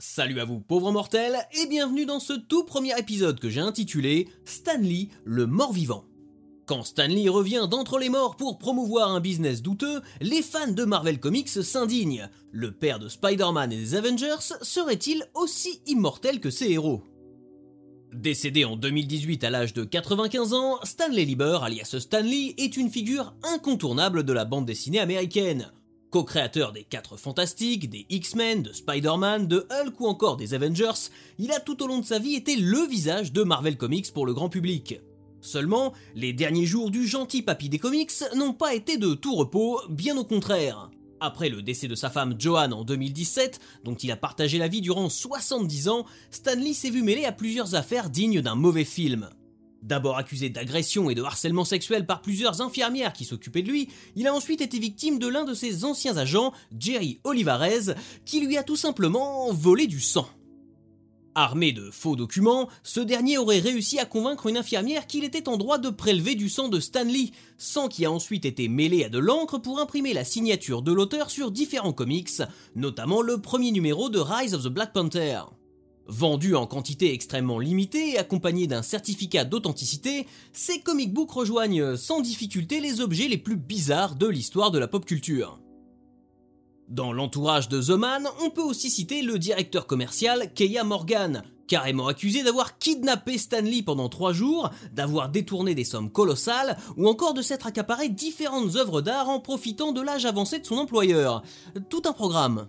Salut à vous pauvres mortels et bienvenue dans ce tout premier épisode que j'ai intitulé Stanley le mort-vivant. Quand Stanley revient d'entre les morts pour promouvoir un business douteux, les fans de Marvel Comics s'indignent. Le père de Spider-Man et des Avengers serait-il aussi immortel que ses héros? Décédé en 2018 à l'âge de 95 ans, Stanley Lieber, alias Stanley, est une figure incontournable de la bande dessinée américaine. Co-créateur des 4 Fantastiques, des X-Men, de Spider-Man, de Hulk ou encore des Avengers, il a tout au long de sa vie été le visage de Marvel Comics pour le grand public. Seulement, les derniers jours du gentil papy des comics n'ont pas été de tout repos, bien au contraire. Après le décès de sa femme Joanne en 2017, dont il a partagé la vie durant 70 ans, Stanley s'est vu mêlé à plusieurs affaires dignes d'un mauvais film. D'abord accusé d'agression et de harcèlement sexuel par plusieurs infirmières qui s'occupaient de lui, il a ensuite été victime de l'un de ses anciens agents, Jerry Olivarez, qui lui a tout simplement volé du sang. Armé de faux documents, ce dernier aurait réussi à convaincre une infirmière qu'il était en droit de prélever du sang de Stanley, sang qui a ensuite été mêlé à de l'encre pour imprimer la signature de l'auteur sur différents comics, notamment le premier numéro de Rise of the Black Panther. Vendu en quantité extrêmement limitée et accompagné d'un certificat d'authenticité, ces comic books rejoignent sans difficulté les objets les plus bizarres de l'histoire de la pop culture. Dans l'entourage de The Man, on peut aussi citer le directeur commercial Keia Morgan, carrément accusé d'avoir kidnappé Stanley pendant trois jours, d'avoir détourné des sommes colossales, ou encore de s'être accaparé différentes œuvres d'art en profitant de l'âge avancé de son employeur. Tout un programme.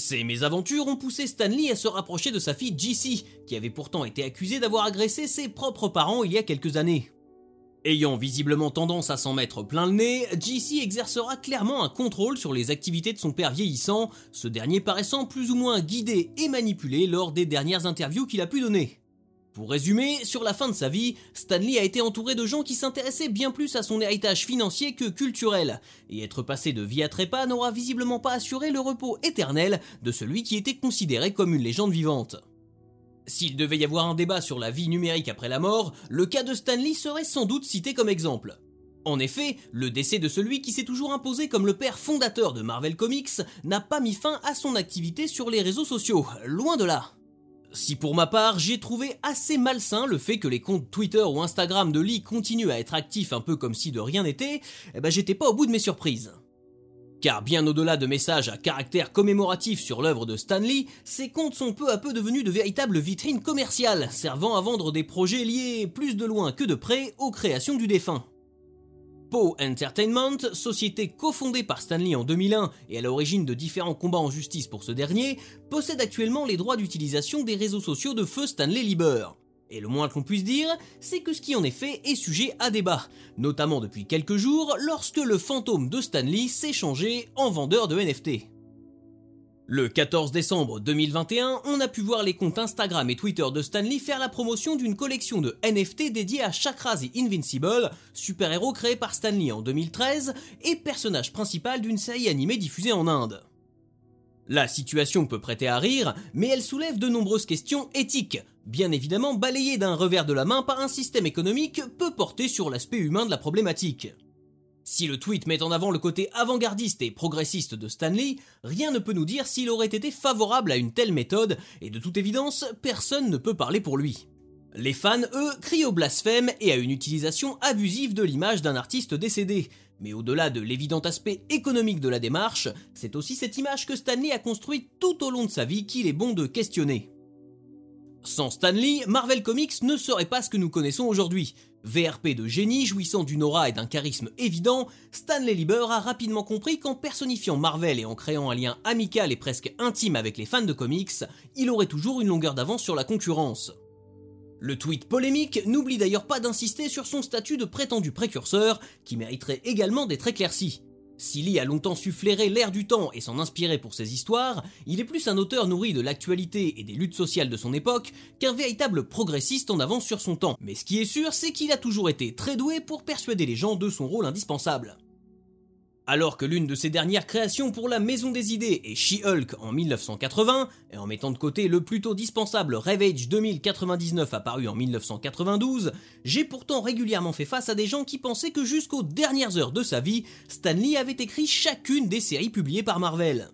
Ces mésaventures ont poussé Stanley à se rapprocher de sa fille JC, qui avait pourtant été accusée d'avoir agressé ses propres parents il y a quelques années. Ayant visiblement tendance à s'en mettre plein le nez, JC exercera clairement un contrôle sur les activités de son père vieillissant, ce dernier paraissant plus ou moins guidé et manipulé lors des dernières interviews qu'il a pu donner. Pour résumer, sur la fin de sa vie, Stanley a été entouré de gens qui s'intéressaient bien plus à son héritage financier que culturel, et être passé de vie à trépas n'aura visiblement pas assuré le repos éternel de celui qui était considéré comme une légende vivante. S'il devait y avoir un débat sur la vie numérique après la mort, le cas de Stanley serait sans doute cité comme exemple. En effet, le décès de celui qui s'est toujours imposé comme le père fondateur de Marvel Comics n'a pas mis fin à son activité sur les réseaux sociaux, loin de là. Si pour ma part, j'ai trouvé assez malsain le fait que les comptes Twitter ou Instagram de Lee continuent à être actifs un peu comme si de rien n'était, eh ben j'étais pas au bout de mes surprises. Car bien au-delà de messages à caractère commémoratif sur l'œuvre de Stanley, ces comptes sont peu à peu devenus de véritables vitrines commerciales, servant à vendre des projets liés plus de loin que de près aux créations du défunt. Poe Entertainment, société cofondée par Stanley en 2001 et à l'origine de différents combats en justice pour ce dernier, possède actuellement les droits d'utilisation des réseaux sociaux de feu Stanley Lieber. Et le moins qu'on puisse dire, c'est que ce qui en est fait est sujet à débat, notamment depuis quelques jours lorsque le fantôme de Stanley s'est changé en vendeur de NFT. Le 14 décembre 2021, on a pu voir les comptes Instagram et Twitter de Stanley faire la promotion d'une collection de NFT dédiée à Chakra Invincible, super-héros créé par Stanley en 2013 et personnage principal d'une série animée diffusée en Inde. La situation peut prêter à rire, mais elle soulève de nombreuses questions éthiques, bien évidemment balayées d'un revers de la main par un système économique peu porté sur l'aspect humain de la problématique. Si le tweet met en avant le côté avant-gardiste et progressiste de Stanley, rien ne peut nous dire s'il aurait été favorable à une telle méthode, et de toute évidence, personne ne peut parler pour lui. Les fans, eux, crient au blasphème et à une utilisation abusive de l'image d'un artiste décédé. Mais au-delà de l'évident aspect économique de la démarche, c'est aussi cette image que Stanley a construite tout au long de sa vie qu'il est bon de questionner. Sans Stanley, Marvel Comics ne serait pas ce que nous connaissons aujourd'hui. VRP de génie, jouissant d'une aura et d'un charisme évident, Stanley Lieber a rapidement compris qu'en personnifiant Marvel et en créant un lien amical et presque intime avec les fans de comics, il aurait toujours une longueur d'avance sur la concurrence. Le tweet polémique n'oublie d'ailleurs pas d'insister sur son statut de prétendu précurseur, qui mériterait également d'être éclairci. Si Lee a longtemps su flairer l'air du temps et s'en inspirer pour ses histoires, il est plus un auteur nourri de l'actualité et des luttes sociales de son époque qu'un véritable progressiste en avance sur son temps. Mais ce qui est sûr, c'est qu'il a toujours été très doué pour persuader les gens de son rôle indispensable. Alors que l'une de ses dernières créations pour la Maison des Idées est She-Hulk en 1980, et en mettant de côté le plutôt dispensable Ravage 2099 apparu en 1992, j'ai pourtant régulièrement fait face à des gens qui pensaient que jusqu'aux dernières heures de sa vie, Stan Lee avait écrit chacune des séries publiées par Marvel.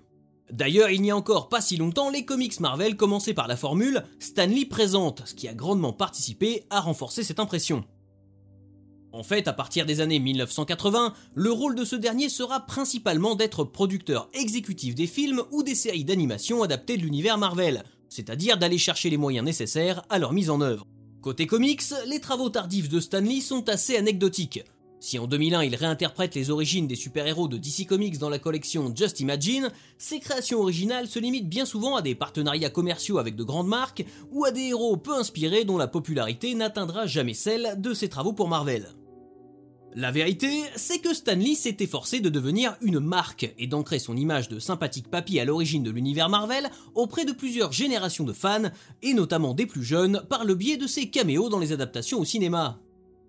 D'ailleurs, il n'y a encore pas si longtemps, les comics Marvel commençaient par la formule Stanley présente, ce qui a grandement participé à renforcer cette impression. En fait, à partir des années 1980, le rôle de ce dernier sera principalement d'être producteur exécutif des films ou des séries d'animation adaptées de l'univers Marvel, c'est-à-dire d'aller chercher les moyens nécessaires à leur mise en œuvre. Côté comics, les travaux tardifs de Stanley sont assez anecdotiques. Si en 2001 il réinterprète les origines des super-héros de DC Comics dans la collection Just Imagine, ses créations originales se limitent bien souvent à des partenariats commerciaux avec de grandes marques ou à des héros peu inspirés dont la popularité n'atteindra jamais celle de ses travaux pour Marvel. La vérité, c'est que Stanley s'est efforcé de devenir une marque et d'ancrer son image de sympathique papy à l'origine de l'univers Marvel auprès de plusieurs générations de fans, et notamment des plus jeunes, par le biais de ses caméos dans les adaptations au cinéma.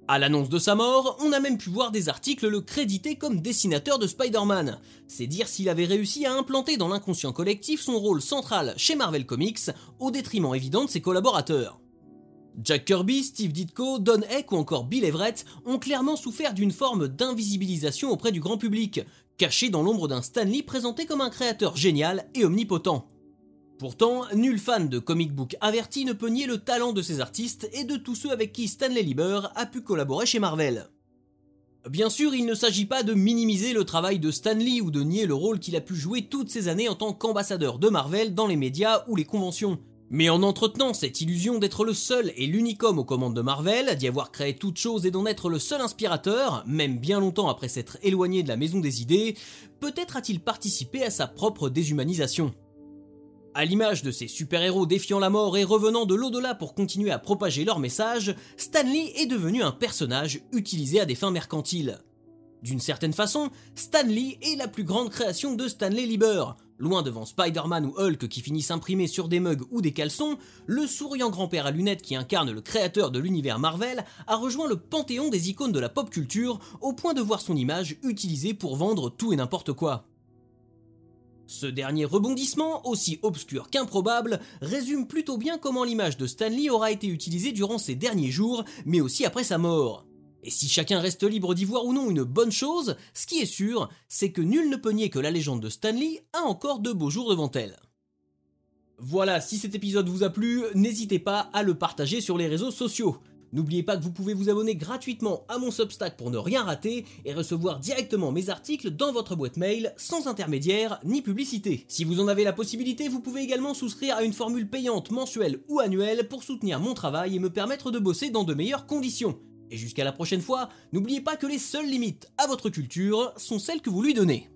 À l'annonce de sa mort, on a même pu voir des articles le créditer comme dessinateur de Spider-Man. C'est dire s'il avait réussi à implanter dans l'inconscient collectif son rôle central chez Marvel Comics, au détriment évident de ses collaborateurs. Jack Kirby, Steve Ditko, Don Heck ou encore Bill Everett ont clairement souffert d'une forme d'invisibilisation auprès du grand public, caché dans l'ombre d'un Stanley présenté comme un créateur génial et omnipotent. Pourtant, nul fan de comic book averti ne peut nier le talent de ces artistes et de tous ceux avec qui Stanley Lieber a pu collaborer chez Marvel. Bien sûr, il ne s'agit pas de minimiser le travail de Stanley ou de nier le rôle qu'il a pu jouer toutes ces années en tant qu'ambassadeur de Marvel dans les médias ou les conventions. Mais en entretenant cette illusion d'être le seul et l'unique homme aux commandes de Marvel, d'y avoir créé toute chose et d'en être le seul inspirateur, même bien longtemps après s'être éloigné de la maison des idées, peut-être a-t-il participé à sa propre déshumanisation. À l'image de ces super-héros défiant la mort et revenant de l'au-delà pour continuer à propager leur message, Stanley est devenu un personnage utilisé à des fins mercantiles. D'une certaine façon, Stanley est la plus grande création de Stanley Lieber, Loin devant Spider-Man ou Hulk qui finissent imprimés sur des mugs ou des caleçons, le souriant grand-père à lunettes qui incarne le créateur de l'univers Marvel a rejoint le panthéon des icônes de la pop culture au point de voir son image utilisée pour vendre tout et n'importe quoi. Ce dernier rebondissement, aussi obscur qu'improbable, résume plutôt bien comment l'image de Stanley aura été utilisée durant ses derniers jours, mais aussi après sa mort. Et si chacun reste libre d'y voir ou non une bonne chose, ce qui est sûr, c'est que nul ne peut nier que la légende de Stanley a encore de beaux jours devant elle. Voilà, si cet épisode vous a plu, n'hésitez pas à le partager sur les réseaux sociaux. N'oubliez pas que vous pouvez vous abonner gratuitement à mon Substack pour ne rien rater et recevoir directement mes articles dans votre boîte mail sans intermédiaire ni publicité. Si vous en avez la possibilité, vous pouvez également souscrire à une formule payante mensuelle ou annuelle pour soutenir mon travail et me permettre de bosser dans de meilleures conditions. Et jusqu'à la prochaine fois, n'oubliez pas que les seules limites à votre culture sont celles que vous lui donnez.